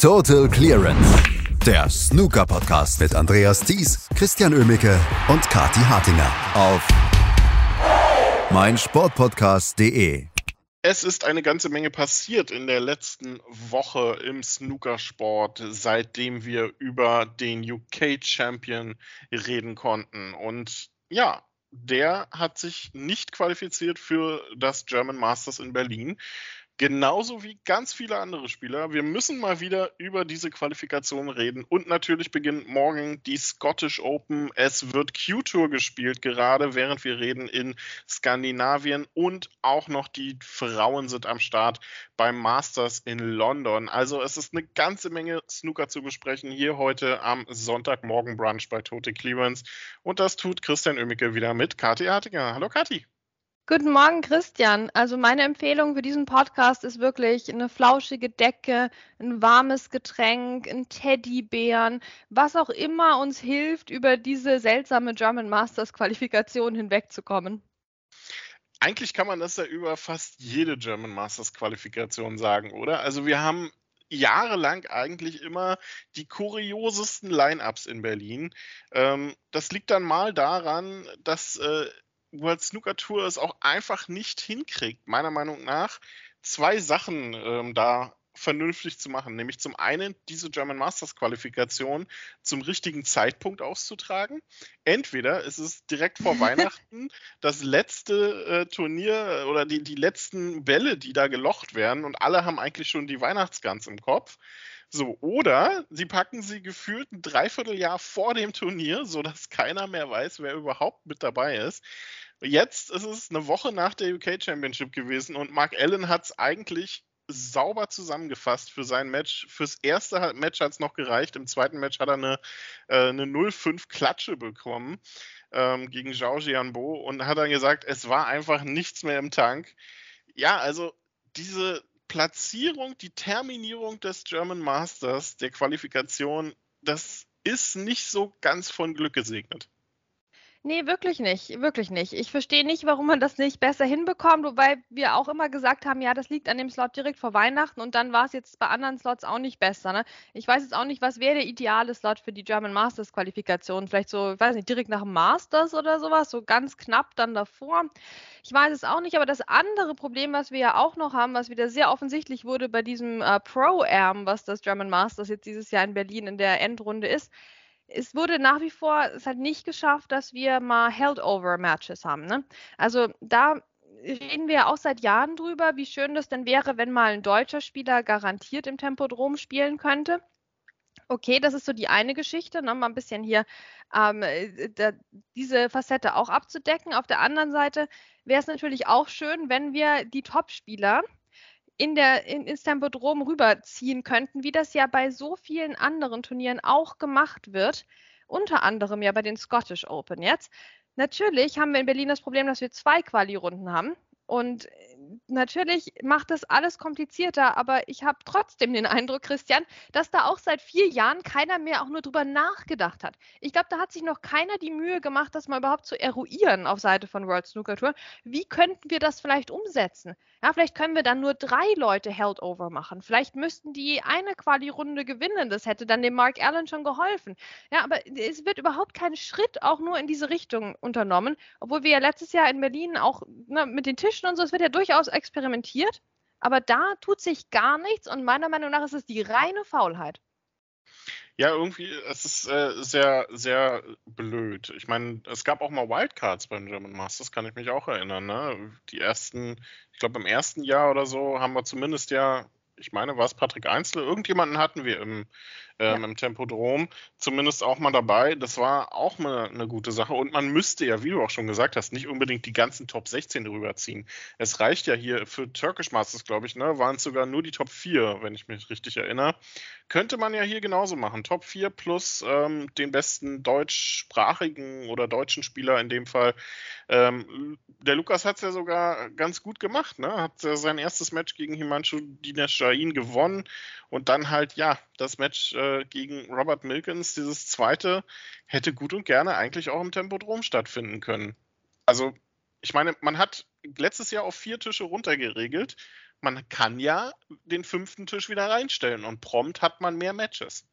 Total Clearance, der Snooker-Podcast mit Andreas Thies, Christian Ömicke und Kati Hartinger auf meinsportpodcast.de. Es ist eine ganze Menge passiert in der letzten Woche im Snookersport, seitdem wir über den UK Champion reden konnten. Und ja, der hat sich nicht qualifiziert für das German Masters in Berlin. Genauso wie ganz viele andere Spieler. Wir müssen mal wieder über diese Qualifikation reden. Und natürlich beginnt morgen die Scottish Open. Es wird Q-Tour gespielt, gerade während wir reden in Skandinavien. Und auch noch die Frauen sind am Start beim Masters in London. Also es ist eine ganze Menge Snooker zu besprechen hier heute am Sonntagmorgen Brunch bei Tote Clearance. Und das tut Christian Oemmicke wieder mit Kathi Hartinger. Hallo Kathi. Guten Morgen, Christian. Also meine Empfehlung für diesen Podcast ist wirklich eine flauschige Decke, ein warmes Getränk, ein Teddybären, was auch immer uns hilft, über diese seltsame German Masters Qualifikation hinwegzukommen. Eigentlich kann man das ja über fast jede German Masters Qualifikation sagen, oder? Also wir haben jahrelang eigentlich immer die kuriosesten Line-ups in Berlin. Ähm, das liegt dann mal daran, dass äh, World Snooker Tour es auch einfach nicht hinkriegt, meiner Meinung nach, zwei Sachen ähm, da vernünftig zu machen. Nämlich zum einen diese German Masters Qualifikation zum richtigen Zeitpunkt auszutragen. Entweder ist es direkt vor Weihnachten das letzte äh, Turnier oder die, die letzten Bälle, die da gelocht werden und alle haben eigentlich schon die Weihnachtsgans im Kopf. So, oder sie packen sie gefühlt ein Dreivierteljahr vor dem Turnier, sodass keiner mehr weiß, wer überhaupt mit dabei ist. Jetzt ist es eine Woche nach der UK Championship gewesen und Mark Allen hat es eigentlich sauber zusammengefasst für sein Match. Fürs erste Match hat es noch gereicht. Im zweiten Match hat er eine, äh, eine 0-5 Klatsche bekommen ähm, gegen Zhao Jianbo und hat dann gesagt, es war einfach nichts mehr im Tank. Ja, also diese Platzierung, die Terminierung des German Masters, der Qualifikation, das ist nicht so ganz von Glück gesegnet. Nee, wirklich nicht, wirklich nicht. Ich verstehe nicht, warum man das nicht besser hinbekommt, wobei wir auch immer gesagt haben, ja, das liegt an dem Slot direkt vor Weihnachten und dann war es jetzt bei anderen Slots auch nicht besser. Ne? Ich weiß jetzt auch nicht, was wäre der ideale Slot für die German Masters Qualifikation? Vielleicht so, ich weiß nicht, direkt nach dem Masters oder sowas, so ganz knapp dann davor. Ich weiß es auch nicht, aber das andere Problem, was wir ja auch noch haben, was wieder sehr offensichtlich wurde bei diesem äh, Pro-Am, was das German Masters jetzt dieses Jahr in Berlin in der Endrunde ist, es wurde nach wie vor es hat nicht geschafft, dass wir mal Held-Over-Matches haben. Ne? Also da reden wir auch seit Jahren drüber, wie schön das denn wäre, wenn mal ein deutscher Spieler garantiert im Tempodrom spielen könnte. Okay, das ist so die eine Geschichte, ne? mal ein bisschen hier ähm, äh, da, diese Facette auch abzudecken. Auf der anderen Seite wäre es natürlich auch schön, wenn wir die Top-Spieler in der, in, ins Tempodrom rüberziehen könnten, wie das ja bei so vielen anderen Turnieren auch gemacht wird. Unter anderem ja bei den Scottish Open jetzt. Natürlich haben wir in Berlin das Problem, dass wir zwei Quali-Runden haben. Und natürlich macht das alles komplizierter, aber ich habe trotzdem den Eindruck, Christian, dass da auch seit vier Jahren keiner mehr auch nur drüber nachgedacht hat. Ich glaube, da hat sich noch keiner die Mühe gemacht, das mal überhaupt zu eruieren auf Seite von World Snooker Tour. Wie könnten wir das vielleicht umsetzen? Ja, vielleicht können wir dann nur drei Leute Held Over machen. Vielleicht müssten die eine Quali-Runde gewinnen. Das hätte dann dem Mark Allen schon geholfen. Ja, aber es wird überhaupt kein Schritt auch nur in diese Richtung unternommen, obwohl wir ja letztes Jahr in Berlin auch ne, mit den Tischen und so, es wird ja durchaus experimentiert, aber da tut sich gar nichts und meiner Meinung nach ist es die reine Faulheit. Ja, irgendwie, es ist äh, sehr, sehr blöd. Ich meine, es gab auch mal Wildcards beim German Masters, kann ich mich auch erinnern. Ne? Die ersten, ich glaube im ersten Jahr oder so haben wir zumindest ja, ich meine, war es Patrick Einzel, irgendjemanden hatten wir im, ähm, ja. im Tempodrom, zumindest auch mal dabei. Das war auch mal eine gute Sache. Und man müsste ja, wie du auch schon gesagt hast, nicht unbedingt die ganzen Top 16 rüberziehen. Es reicht ja hier für Turkish Masters, glaube ich, ne, waren es sogar nur die Top 4, wenn ich mich richtig erinnere. Könnte man ja hier genauso machen. Top 4 plus ähm, den besten deutschsprachigen oder deutschen Spieler in dem Fall. Ähm, der Lukas hat es ja sogar ganz gut gemacht, ne? Hat äh, sein erstes Match gegen Himanshu Dinesh Jain gewonnen und dann halt, ja, das Match äh, gegen Robert Milkins, dieses zweite, hätte gut und gerne eigentlich auch im Tempodrom stattfinden können. Also, ich meine, man hat letztes Jahr auf vier Tische runtergeregelt. man kann ja den fünften Tisch wieder reinstellen und prompt hat man mehr Matches.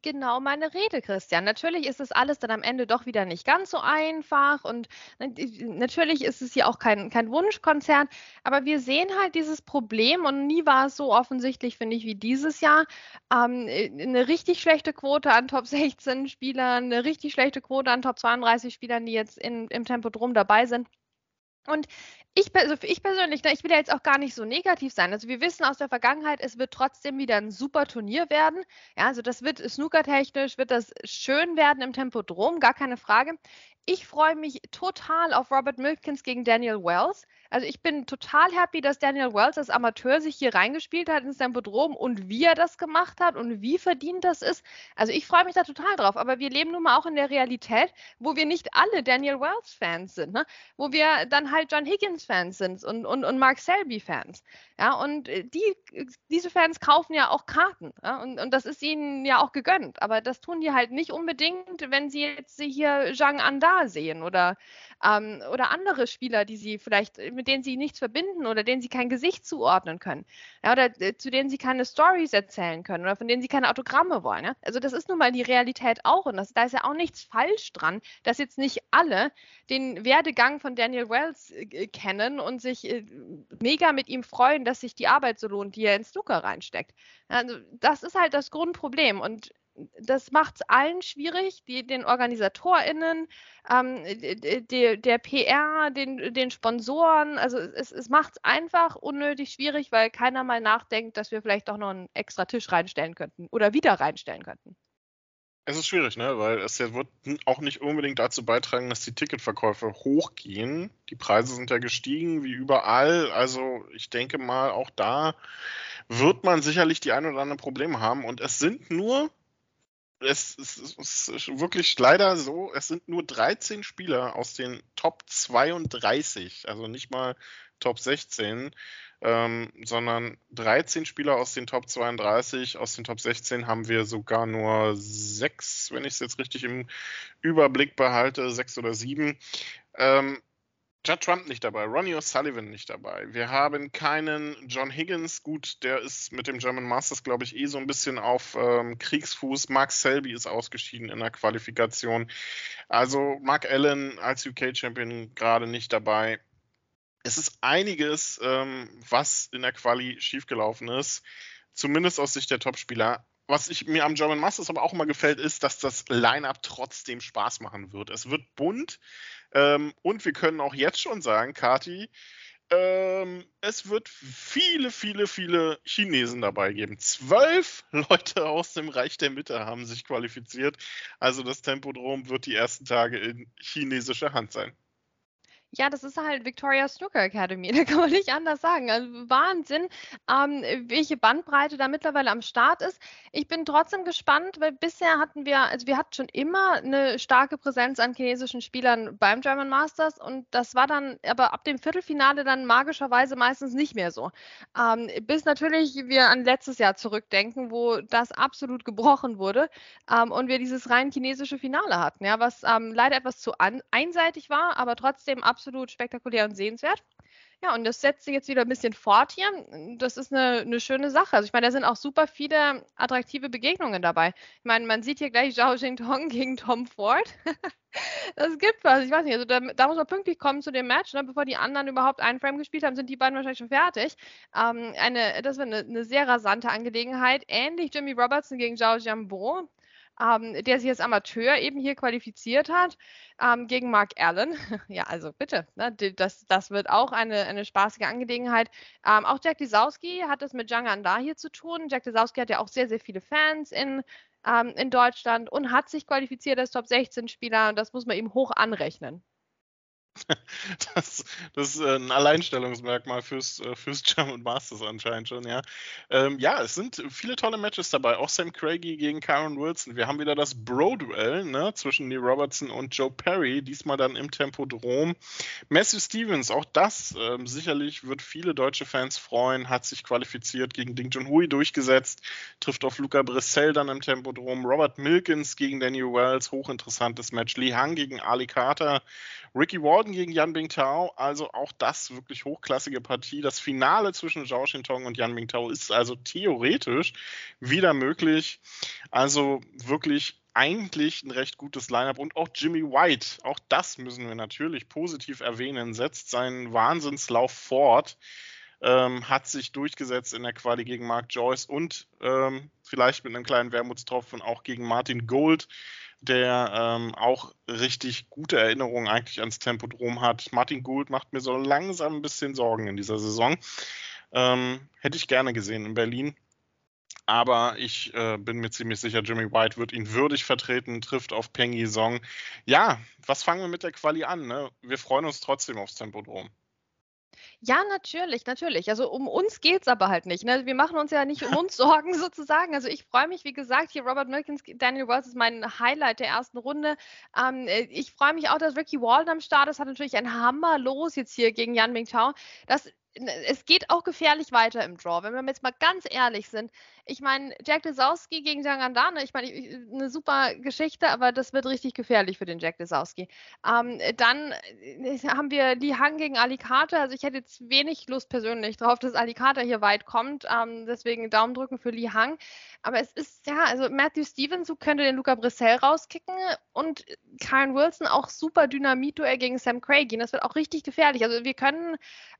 Genau meine Rede, Christian. Natürlich ist es alles dann am Ende doch wieder nicht ganz so einfach und natürlich ist es hier auch kein, kein Wunschkonzert, aber wir sehen halt dieses Problem und nie war es so offensichtlich, finde ich, wie dieses Jahr. Ähm, eine richtig schlechte Quote an Top 16 Spielern, eine richtig schlechte Quote an Top 32 Spielern, die jetzt in, im Tempodrom dabei sind. Und ich, also ich persönlich, ne, ich will ja jetzt auch gar nicht so negativ sein. Also wir wissen aus der Vergangenheit, es wird trotzdem wieder ein super Turnier werden. Ja, also das wird snookertechnisch, wird das schön werden im Tempodrom, gar keine Frage. Ich freue mich total auf Robert Milkins gegen Daniel Wells. Also ich bin total happy, dass Daniel Wells als Amateur sich hier reingespielt hat ins Tempodrom und wie er das gemacht hat und wie verdient das ist. Also ich freue mich da total drauf. Aber wir leben nun mal auch in der Realität, wo wir nicht alle Daniel Wells Fans sind, ne? wo wir dann halt John Higgins Fans sind und, und, und Mark Selby Fans. Ja, und äh, die, diese Fans kaufen ja auch Karten. Ja? Und, und das ist ihnen ja auch gegönnt. Aber das tun die halt nicht unbedingt, wenn sie jetzt hier Zhang Anda sehen oder, ähm, oder andere Spieler, die sie vielleicht, mit denen sie nichts verbinden oder denen sie kein Gesicht zuordnen können. Ja, oder äh, zu denen sie keine Stories erzählen können oder von denen sie keine Autogramme wollen. Ja? Also das ist nun mal die Realität auch und das, da ist ja auch nichts falsch dran, dass jetzt nicht alle den Werdegang von Daniel Wells äh, kennen und sich äh, mega mit ihm freuen, dass sich die Arbeit so lohnt, die er ins Snooker reinsteckt. Also das ist halt das Grundproblem und das macht es allen schwierig, die, den OrganisatorInnen, ähm, die, der PR, den, den Sponsoren. Also es, es macht es einfach unnötig schwierig, weil keiner mal nachdenkt, dass wir vielleicht auch noch einen extra Tisch reinstellen könnten oder wieder reinstellen könnten. Es ist schwierig, ne? weil es ja wird auch nicht unbedingt dazu beitragen, dass die Ticketverkäufe hochgehen. Die Preise sind ja gestiegen, wie überall. Also ich denke mal, auch da wird man sicherlich die ein oder anderen Probleme haben. Und es sind nur es, es, es, ist wirklich leider so, es sind nur 13 Spieler aus den Top 32, also nicht mal Top 16, ähm, sondern 13 Spieler aus den Top 32. Aus den Top 16 haben wir sogar nur sechs, wenn ich es jetzt richtig im Überblick behalte, sechs oder sieben. Ähm, Judd Trump nicht dabei, Ronnie O'Sullivan nicht dabei. Wir haben keinen John Higgins. Gut, der ist mit dem German Masters, glaube ich, eh so ein bisschen auf ähm, Kriegsfuß. Mark Selby ist ausgeschieden in der Qualifikation. Also Mark Allen als UK-Champion gerade nicht dabei. Es ist einiges, ähm, was in der Quali schiefgelaufen ist. Zumindest aus Sicht der Topspieler was ich mir am German Masters aber auch immer gefällt, ist, dass das Line-Up trotzdem Spaß machen wird. Es wird bunt ähm, und wir können auch jetzt schon sagen, Kati, ähm, es wird viele, viele, viele Chinesen dabei geben. Zwölf Leute aus dem Reich der Mitte haben sich qualifiziert. Also das Tempodrom wird die ersten Tage in chinesischer Hand sein. Ja, das ist halt Victoria Snooker Academy, da kann man nicht anders sagen. Also Wahnsinn, ähm, welche Bandbreite da mittlerweile am Start ist. Ich bin trotzdem gespannt, weil bisher hatten wir, also wir hatten schon immer eine starke Präsenz an chinesischen Spielern beim German Masters und das war dann aber ab dem Viertelfinale dann magischerweise meistens nicht mehr so. Ähm, bis natürlich wir an letztes Jahr zurückdenken, wo das absolut gebrochen wurde ähm, und wir dieses rein chinesische Finale hatten, ja, was ähm, leider etwas zu einseitig war, aber trotzdem absolut absolut spektakulär und sehenswert. Ja, und das setzt sich jetzt wieder ein bisschen fort hier. Das ist eine, eine schöne Sache. Also ich meine, da sind auch super viele attraktive Begegnungen dabei. Ich meine, man sieht hier gleich Zhao Jingtong gegen Tom Ford. das gibt was. Ich weiß nicht, also da, da muss man pünktlich kommen zu dem Match, ne? bevor die anderen überhaupt einen Frame gespielt haben, sind die beiden wahrscheinlich schon fertig. Ähm, eine, das wird eine, eine, sehr rasante Angelegenheit. Ähnlich Jimmy Robertson gegen Zhao Jianbo ähm, der sich als Amateur eben hier qualifiziert hat, ähm, gegen Mark Allen. ja, also bitte, ne, das, das wird auch eine, eine spaßige Angelegenheit. Ähm, auch Jack Lisowski hat es mit Zhang Anda hier zu tun. Jack Lisowski hat ja auch sehr, sehr viele Fans in, ähm, in Deutschland und hat sich qualifiziert als Top 16-Spieler und das muss man ihm hoch anrechnen. Das, das, ist äh, ein Alleinstellungsmerkmal fürs, äh, fürs German Masters anscheinend schon, ja. Ähm, ja, es sind viele tolle Matches dabei. Auch Sam Craigie gegen Karen Wilson. Wir haben wieder das Bro-Duell ne, zwischen Neil Robertson und Joe Perry, diesmal dann im Tempodrom. Matthew Stevens, auch das ähm, sicherlich wird viele deutsche Fans freuen, hat sich qualifiziert gegen Ding Junhui durchgesetzt, trifft auf Luca Brissell dann im Tempodrom. Robert Milkins gegen Daniel Wells, hochinteressantes Match. Lee Hang gegen Ali Carter. Ricky Wall Jordan gegen Yan Bingtao, also auch das wirklich hochklassige Partie. Das Finale zwischen Zhao Shintong und Yan Bingtao ist also theoretisch wieder möglich. Also wirklich eigentlich ein recht gutes Lineup und auch Jimmy White, auch das müssen wir natürlich positiv erwähnen, setzt seinen Wahnsinnslauf fort, ähm, hat sich durchgesetzt in der Quali gegen Mark Joyce und ähm, vielleicht mit einem kleinen Wermutstropfen auch gegen Martin Gold, der ähm, auch richtig gute Erinnerungen eigentlich ans Tempodrom hat. Martin Gould macht mir so langsam ein bisschen Sorgen in dieser Saison. Ähm, hätte ich gerne gesehen in Berlin. Aber ich äh, bin mir ziemlich sicher, Jimmy White wird ihn würdig vertreten, trifft auf Peng Song. Ja, was fangen wir mit der Quali an? Ne? Wir freuen uns trotzdem aufs Tempodrom. Ja, natürlich, natürlich. Also um uns geht es aber halt nicht. Ne? Wir machen uns ja nicht um uns Sorgen sozusagen. Also ich freue mich, wie gesagt, hier Robert Milkins, Daniel Wells ist mein Highlight der ersten Runde. Ähm, äh, ich freue mich auch, dass Ricky Walden am Start ist. Hat natürlich ein Hammer los jetzt hier gegen Yan Mingtao. Das es geht auch gefährlich weiter im Draw. Wenn wir jetzt mal ganz ehrlich sind, ich meine, Jack Desowski gegen Jan Andane, ich meine, eine super Geschichte, aber das wird richtig gefährlich für den Jack Desowski. Ähm, dann äh, haben wir Li Hang gegen Ali Carter. Also ich hätte jetzt wenig Lust persönlich drauf, dass Ali Carter hier weit kommt. Ähm, deswegen Daumen drücken für Li Hang. Aber es ist, ja, also Matthew Stevens könnte den Luca Brissell rauskicken und Karen Wilson auch super Dynamit-Duell gegen Sam Craig gehen. Das wird auch richtig gefährlich. Also wir können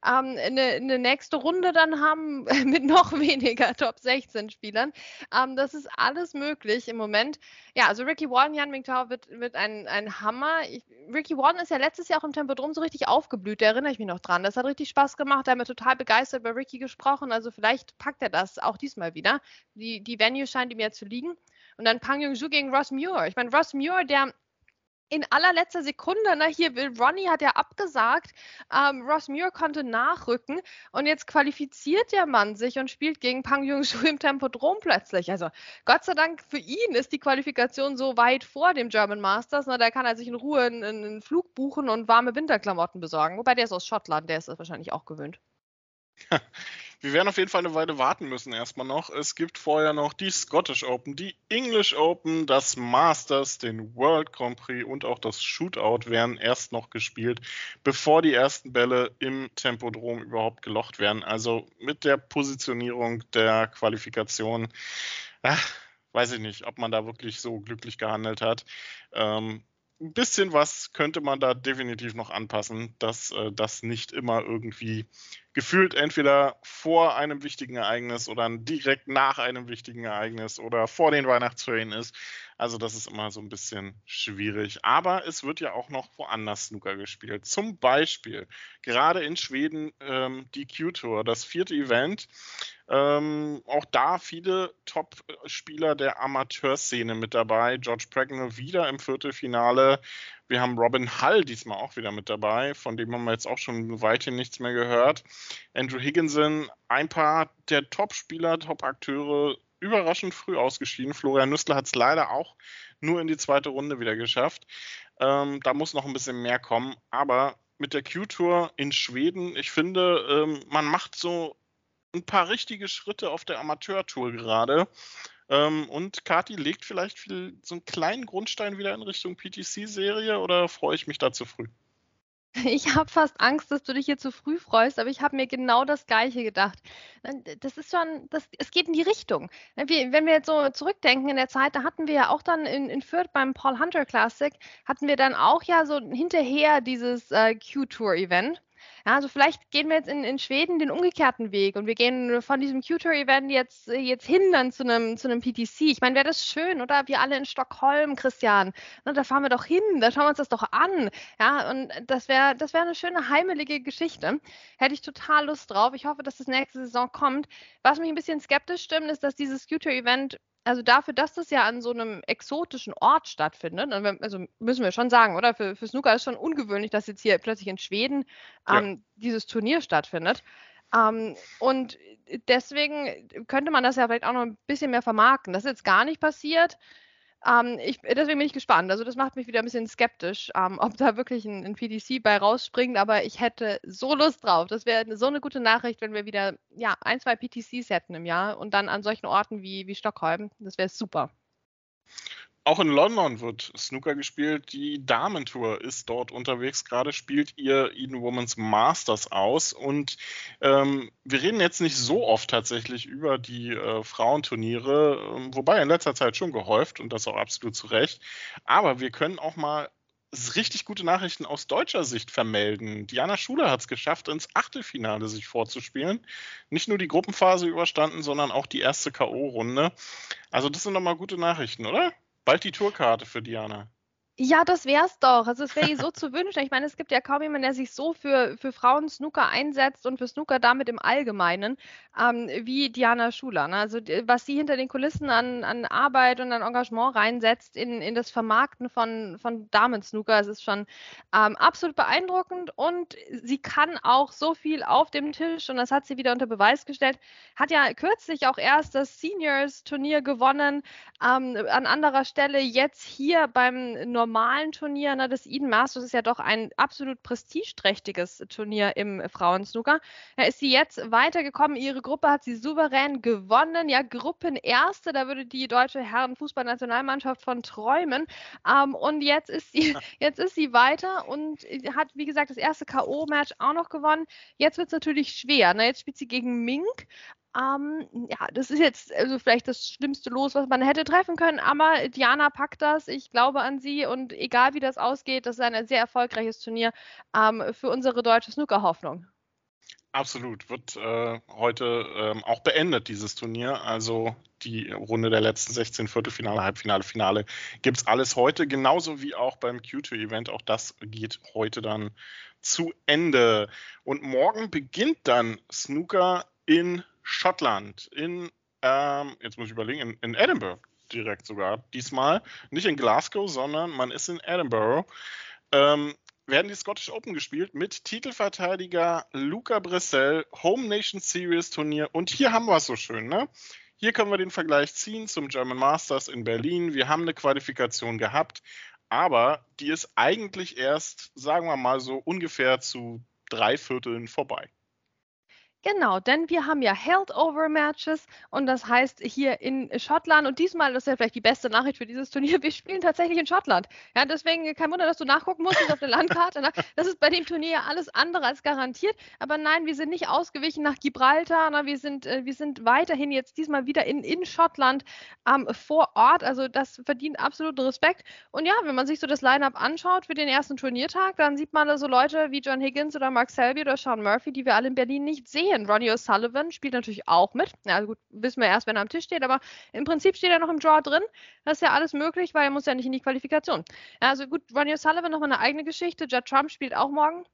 ähm, eine, eine nächste Runde dann haben mit noch weniger Top 16 Spielern. Ähm, das ist alles möglich im Moment. Ja, also Ricky Warren, Jan Mingtao wird, wird ein, ein Hammer. Ich, Ricky Warren ist ja letztes Jahr auch im Tempodrom so richtig aufgeblüht, da erinnere ich mich noch dran. Das hat richtig Spaß gemacht, da haben wir total begeistert bei Ricky gesprochen. Also vielleicht packt er das auch diesmal wieder. Die, die Venue scheint ihm ja zu liegen. Und dann Pang Yung-Ju gegen Ross Muir. Ich meine, Ross Muir, der in allerletzter Sekunde, ne, hier Ronnie hat ja abgesagt, ähm, Ross Muir konnte nachrücken und jetzt qualifiziert der Mann sich und spielt gegen Pang Yung-Shu im Tempodrom plötzlich. Also Gott sei Dank für ihn ist die Qualifikation so weit vor dem German Masters, ne, da kann er sich in Ruhe einen, einen Flug buchen und warme Winterklamotten besorgen. Wobei der ist aus Schottland, der ist das wahrscheinlich auch gewöhnt. Wir werden auf jeden Fall eine Weile warten müssen erstmal noch. Es gibt vorher noch die Scottish Open, die English Open, das Masters, den World Grand Prix und auch das Shootout werden erst noch gespielt, bevor die ersten Bälle im Tempodrom überhaupt gelocht werden. Also mit der Positionierung der Qualifikation, ach, weiß ich nicht, ob man da wirklich so glücklich gehandelt hat. Ähm, ein bisschen was könnte man da definitiv noch anpassen, dass äh, das nicht immer irgendwie gefühlt entweder vor einem wichtigen Ereignis oder direkt nach einem wichtigen Ereignis oder vor den Weihnachtsferien ist. Also das ist immer so ein bisschen schwierig. Aber es wird ja auch noch woanders Snooker gespielt. Zum Beispiel gerade in Schweden ähm, die Q-Tour, das vierte Event. Ähm, auch da viele Top-Spieler der Amateurszene mit dabei. George Pregnell wieder im Viertelfinale. Wir haben Robin Hull diesmal auch wieder mit dabei, von dem haben wir jetzt auch schon weithin nichts mehr gehört. Andrew Higginson, ein paar der Top-Spieler, Top-Akteure, überraschend früh ausgeschieden. Florian Nüssler hat es leider auch nur in die zweite Runde wieder geschafft. Ähm, da muss noch ein bisschen mehr kommen, aber mit der Q-Tour in Schweden, ich finde, ähm, man macht so ein paar richtige Schritte auf der Amateur-Tour gerade. Ähm, und Kati legt vielleicht viel, so einen kleinen Grundstein wieder in Richtung PTC-Serie oder freue ich mich da zu früh? Ich habe fast Angst, dass du dich hier zu früh freust, aber ich habe mir genau das Gleiche gedacht. Das ist schon, das, es geht in die Richtung. Wenn wir jetzt so zurückdenken in der Zeit, da hatten wir ja auch dann in, in Fürth beim Paul Hunter Classic, hatten wir dann auch ja so hinterher dieses äh, Q-Tour-Event. Ja, also vielleicht gehen wir jetzt in, in Schweden den umgekehrten Weg und wir gehen von diesem Q-Tour-Event jetzt, jetzt hin dann zu einem, zu einem PTC. Ich meine, wäre das schön, oder? Wir alle in Stockholm, Christian. Na, da fahren wir doch hin, da schauen wir uns das doch an. Ja, und das wäre das wär eine schöne heimelige Geschichte. Hätte ich total Lust drauf. Ich hoffe, dass das nächste Saison kommt. Was mich ein bisschen skeptisch stimmt, ist, dass dieses Q-Tour-Event also dafür, dass das ja an so einem exotischen Ort stattfindet, also müssen wir schon sagen, oder? Für, für Snooker ist schon ungewöhnlich, dass jetzt hier plötzlich in Schweden ähm, ja. dieses Turnier stattfindet. Ähm, und deswegen könnte man das ja vielleicht auch noch ein bisschen mehr vermarkten. Das ist jetzt gar nicht passiert. Ähm, ich, deswegen bin ich gespannt. Also das macht mich wieder ein bisschen skeptisch, ähm, ob da wirklich ein, ein, PDC bei rausspringt. Aber ich hätte so Lust drauf. Das wäre so eine gute Nachricht, wenn wir wieder ja, ein, zwei PTCs hätten im Jahr und dann an solchen Orten wie, wie Stockholm. Das wäre super. Auch in London wird Snooker gespielt. Die Damentour ist dort unterwegs. Gerade spielt ihr Eden Women's Masters aus. Und ähm, wir reden jetzt nicht so oft tatsächlich über die äh, Frauenturniere, äh, wobei in letzter Zeit schon gehäuft und das auch absolut zu Recht. Aber wir können auch mal richtig gute Nachrichten aus deutscher Sicht vermelden. Diana Schuler hat es geschafft, ins Achtelfinale sich vorzuspielen. Nicht nur die Gruppenphase überstanden, sondern auch die erste K.O.-Runde. Also das sind doch mal gute Nachrichten, oder? Bald die Tourkarte für Diana. Ja, das wär's doch. Also es wäre so zu wünschen. Ich meine, es gibt ja kaum jemanden, der sich so für, für Frauen Snooker einsetzt und für Snooker damit im Allgemeinen ähm, wie Diana Schuler. Ne? Also was sie hinter den Kulissen an, an Arbeit und an Engagement reinsetzt in, in das Vermarkten von, von Damen-Snooker, es ist schon ähm, absolut beeindruckend und sie kann auch so viel auf dem Tisch und das hat sie wieder unter Beweis gestellt. Hat ja kürzlich auch erst das Seniors-Turnier gewonnen, ähm, an anderer Stelle jetzt hier beim normalen Turnier, ne, das Eden Masters ist ja doch ein absolut prestigeträchtiges Turnier im Frauensnooker. Da ist sie jetzt weitergekommen. Ihre Gruppe hat sie souverän gewonnen. Ja, Gruppenerste, da würde die deutsche Herrenfußballnationalmannschaft von träumen. Ähm, und jetzt ist sie, jetzt ist sie weiter und hat, wie gesagt, das erste K.O.-Match auch noch gewonnen. Jetzt wird es natürlich schwer. Ne? Jetzt spielt sie gegen Mink. Ähm, ja, das ist jetzt also vielleicht das schlimmste Los, was man hätte treffen können, aber Diana packt das. Ich glaube an sie und egal wie das ausgeht, das ist ein sehr erfolgreiches Turnier ähm, für unsere deutsche Snooker-Hoffnung. Absolut, wird äh, heute ähm, auch beendet, dieses Turnier. Also die Runde der letzten 16 Viertelfinale, Halbfinale, Finale gibt es alles heute, genauso wie auch beim Q2-Event. Auch das geht heute dann zu Ende. Und morgen beginnt dann Snooker in Schottland, in, ähm, jetzt muss ich überlegen, in, in Edinburgh direkt sogar diesmal. Nicht in Glasgow, sondern man ist in Edinburgh. Ähm, werden die Scottish Open gespielt mit Titelverteidiger Luca Bressel, Home Nation Series Turnier. Und hier haben wir es so schön, ne? Hier können wir den Vergleich ziehen zum German Masters in Berlin. Wir haben eine Qualifikation gehabt, aber die ist eigentlich erst, sagen wir mal so, ungefähr zu drei Vierteln vorbei. Genau, denn wir haben ja Held-Over-Matches und das heißt hier in Schottland und diesmal, das ist ja vielleicht die beste Nachricht für dieses Turnier, wir spielen tatsächlich in Schottland. Ja, deswegen kein Wunder, dass du nachgucken musst auf der Landkarte. Ne? Das ist bei dem Turnier alles andere als garantiert, aber nein, wir sind nicht ausgewichen nach Gibraltar, ne? wir, sind, äh, wir sind weiterhin jetzt diesmal wieder in, in Schottland ähm, vor Ort, also das verdient absoluten Respekt. Und ja, wenn man sich so das Line-Up anschaut für den ersten Turniertag, dann sieht man da so Leute wie John Higgins oder Mark Selby oder Sean Murphy, die wir alle in Berlin nicht sehen sehen. Ronnie O'Sullivan spielt natürlich auch mit. Ja, also gut, wissen wir erst, wenn er am Tisch steht, aber im Prinzip steht er noch im Draw drin. Das ist ja alles möglich, weil er muss ja nicht in die Qualifikation. Ja, also gut, Ronnie O'Sullivan nochmal eine eigene Geschichte. Judd Trump spielt auch morgen.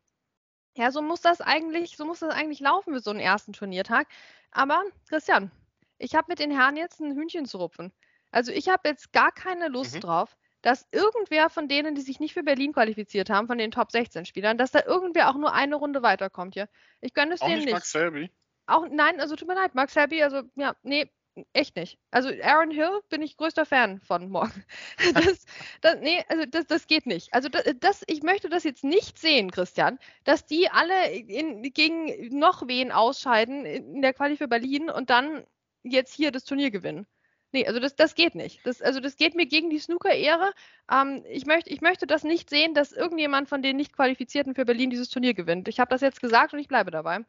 Ja, so muss das eigentlich, so muss das eigentlich laufen für so einen ersten Turniertag. Aber Christian, ich habe mit den Herren jetzt ein Hühnchen zu rupfen. Also ich habe jetzt gar keine Lust mhm. drauf, dass irgendwer von denen, die sich nicht für Berlin qualifiziert haben, von den Top 16 Spielern, dass da irgendwer auch nur eine Runde weiterkommt hier. Ich gönne es auch denen nicht. Max Selby? Auch, nein, also tut mir leid, Max Selby, also ja, nee, echt nicht. Also Aaron Hill bin ich größter Fan von morgen. Das, das, nee, also das, das geht nicht. Also das, das, ich möchte das jetzt nicht sehen, Christian, dass die alle in, gegen noch wen ausscheiden in der Quali für Berlin und dann jetzt hier das Turnier gewinnen. Nee, also das, das geht nicht. Das, also das geht mir gegen die Snooker-Ehre. Ähm, ich, möcht, ich möchte das nicht sehen, dass irgendjemand von den Nicht-Qualifizierten für Berlin dieses Turnier gewinnt. Ich habe das jetzt gesagt und ich bleibe dabei.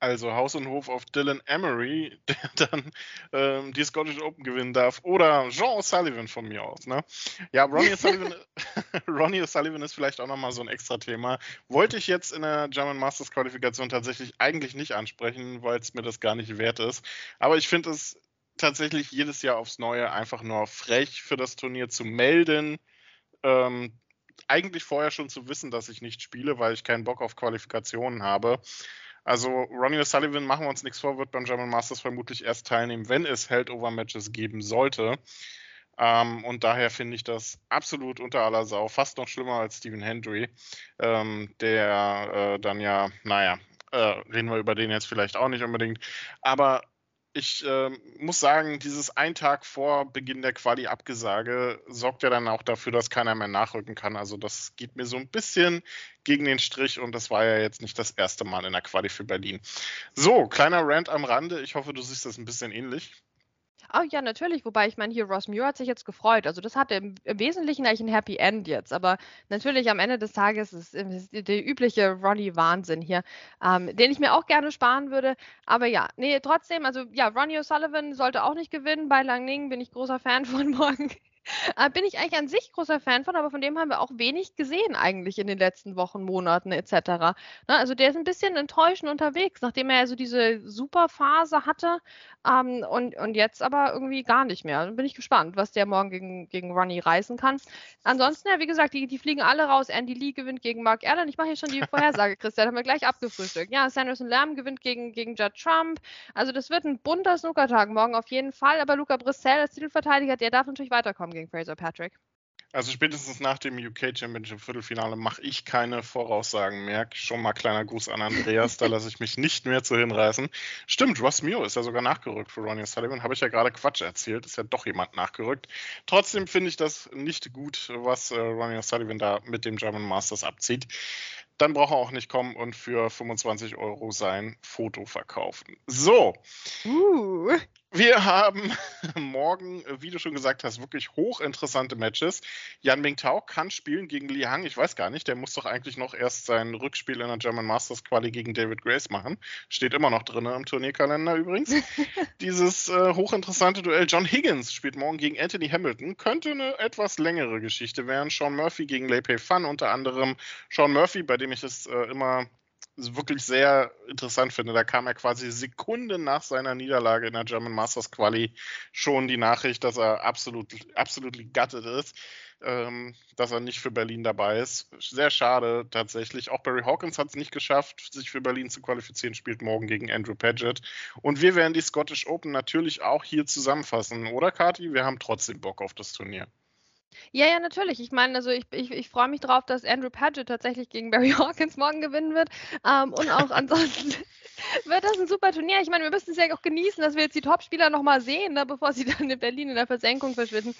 Also Haus und Hof auf Dylan Emery, der dann ähm, die Scottish Open gewinnen darf. Oder Jean O'Sullivan von mir aus. Ne? Ja, Ronnie O'Sullivan, Ronnie O'Sullivan ist vielleicht auch nochmal so ein extra Thema. Wollte ich jetzt in der German Masters Qualifikation tatsächlich eigentlich nicht ansprechen, weil es mir das gar nicht wert ist. Aber ich finde es tatsächlich jedes Jahr aufs Neue einfach nur frech für das Turnier zu melden. Ähm, eigentlich vorher schon zu wissen, dass ich nicht spiele, weil ich keinen Bock auf Qualifikationen habe. Also Ronnie O'Sullivan, machen wir uns nichts vor, wird beim German Masters vermutlich erst teilnehmen, wenn es Held-Over-Matches geben sollte. Ähm, und daher finde ich das absolut unter aller Sau, fast noch schlimmer als Stephen Hendry, ähm, der äh, dann ja, naja, äh, reden wir über den jetzt vielleicht auch nicht unbedingt, aber ich äh, muss sagen, dieses ein Tag vor Beginn der Quali-Abgesage sorgt ja dann auch dafür, dass keiner mehr nachrücken kann. Also das geht mir so ein bisschen gegen den Strich und das war ja jetzt nicht das erste Mal in der Quali für Berlin. So, kleiner Rant am Rande. Ich hoffe, du siehst das ein bisschen ähnlich. Oh ja, natürlich. Wobei ich meine, hier Ross Muir hat sich jetzt gefreut. Also das hatte im, Wesentlichen eigentlich ein Happy End jetzt. Aber natürlich am Ende des Tages ist, ist der übliche Ronnie-Wahnsinn hier, ähm, den ich mir auch gerne sparen würde. Aber ja, nee, trotzdem, also ja, Ronnie O'Sullivan sollte auch nicht gewinnen. Bei Langning bin ich großer Fan von morgen. Äh, bin ich eigentlich an sich großer Fan von, aber von dem haben wir auch wenig gesehen eigentlich in den letzten Wochen, Monaten etc. Ne, also der ist ein bisschen enttäuschend unterwegs, nachdem er also diese Superphase hatte ähm, und, und jetzt aber irgendwie gar nicht mehr. Dann bin ich gespannt, was der morgen gegen, gegen Ronnie reißen kann. Ansonsten, ja, wie gesagt, die, die fliegen alle raus. Andy Lee gewinnt gegen Mark Allen. Ich mache hier schon die Vorhersage, Christian, haben wir gleich abgefrühstückt. Ja, Sanderson Lamb gewinnt gegen, gegen Judd Trump. Also das wird ein bunter Snookertag morgen auf jeden Fall, aber Luca Brissell als Titelverteidiger, der darf natürlich weiterkommen gegen Fraser Patrick. Also spätestens nach dem UK Championship Viertelfinale mache ich keine Voraussagen mehr. Schon mal kleiner Gruß an Andreas, da lasse ich mich nicht mehr zu hinreißen. Stimmt, Ross Mio ist ja sogar nachgerückt für Ronnie Sullivan. Habe ich ja gerade Quatsch erzählt, ist ja doch jemand nachgerückt. Trotzdem finde ich das nicht gut, was äh, Ronnie Sullivan da mit dem German Masters abzieht dann braucht er auch nicht kommen und für 25 Euro sein Foto verkaufen. So. Uh. Wir haben morgen, wie du schon gesagt hast, wirklich hochinteressante Matches. Yan Mingtao kann spielen gegen Li Hang. Ich weiß gar nicht, der muss doch eigentlich noch erst sein Rückspiel in der German Masters Quali gegen David Grace machen. Steht immer noch drin im Turnierkalender übrigens. Dieses äh, hochinteressante Duell. John Higgins spielt morgen gegen Anthony Hamilton. Könnte eine etwas längere Geschichte werden. Sean Murphy gegen Lei Pei Fan unter anderem. Sean Murphy, bei dem ich es äh, immer wirklich sehr interessant finde. Da kam er quasi Sekunden nach seiner Niederlage in der German Masters Quali schon die Nachricht, dass er absolut, absolut gutted ist, ähm, dass er nicht für Berlin dabei ist. Sehr schade tatsächlich. Auch Barry Hawkins hat es nicht geschafft, sich für Berlin zu qualifizieren, spielt morgen gegen Andrew Paget. Und wir werden die Scottish Open natürlich auch hier zusammenfassen, oder Kati? Wir haben trotzdem Bock auf das Turnier. Ja, ja, natürlich. Ich meine, also ich, ich, ich freue mich drauf, dass Andrew Paget tatsächlich gegen Barry Hawkins morgen gewinnen wird. Ähm, und auch ansonsten wird das ein super Turnier. Ich meine, wir müssen es ja auch genießen, dass wir jetzt die Top-Spieler nochmal sehen, ne, bevor sie dann in Berlin in der Versenkung verschwinden.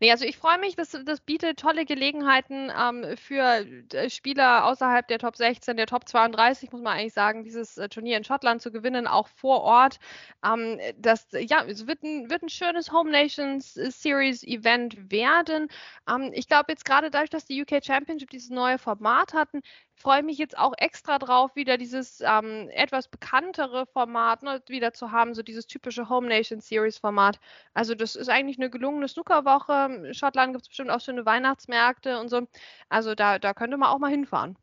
Nee, also ich freue mich, das, das bietet tolle Gelegenheiten ähm, für äh, Spieler außerhalb der Top 16, der Top 32, muss man eigentlich sagen, dieses äh, Turnier in Schottland zu gewinnen, auch vor Ort. Ähm, das, ja, es wird ein, wird ein schönes Home Nations Series Event werden. Ähm, ich glaube jetzt gerade dadurch, dass die UK Championship dieses neue Format hatten, freue mich jetzt auch extra drauf, wieder dieses ähm, etwas bekanntere Format ne, wieder zu haben, so dieses typische Home Nation Series Format. Also das ist eigentlich eine gelungene Snookerwoche. In Schottland gibt es bestimmt auch schöne Weihnachtsmärkte und so. Also da, da könnte man auch mal hinfahren.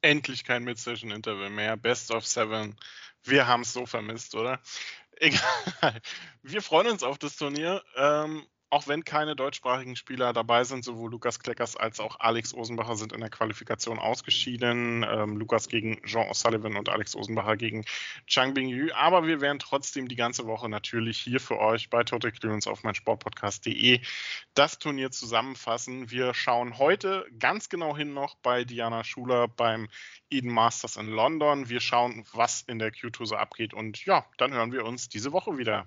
Endlich kein Mid-Session-Interval mehr. Best of Seven. Wir haben es so vermisst, oder? Egal. Wir freuen uns auf das Turnier. Ähm, auch wenn keine deutschsprachigen Spieler dabei sind, sowohl Lukas Kleckers als auch Alex Osenbacher sind in der Qualifikation ausgeschieden. Ähm, Lukas gegen Jean O'Sullivan und Alex Osenbacher gegen Chang Bingyu. Aber wir werden trotzdem die ganze Woche natürlich hier für euch bei Total Clearance auf meinsportpodcast.de das Turnier zusammenfassen. Wir schauen heute ganz genau hin noch bei Diana Schuler beim Eden Masters in London. Wir schauen, was in der Q2 so abgeht. Und ja, dann hören wir uns diese Woche wieder.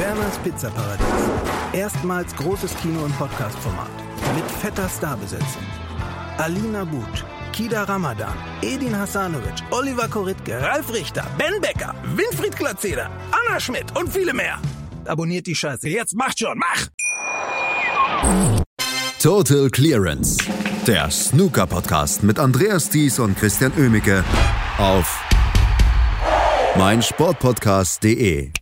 Werners Pizzaparadies. Erstmals großes Kino- und Podcast-Format. Mit fetter Starbesetzung. Alina But, Kida Ramadan, Edin Hasanovic, Oliver Koritke, Ralf Richter, Ben Becker, Winfried Glatzeder, Anna Schmidt und viele mehr. Abonniert die Scheiße. Jetzt macht schon, mach! Total Clearance. Der Snooker-Podcast mit Andreas Thies und Christian Ömicke auf meinsportpodcast.de.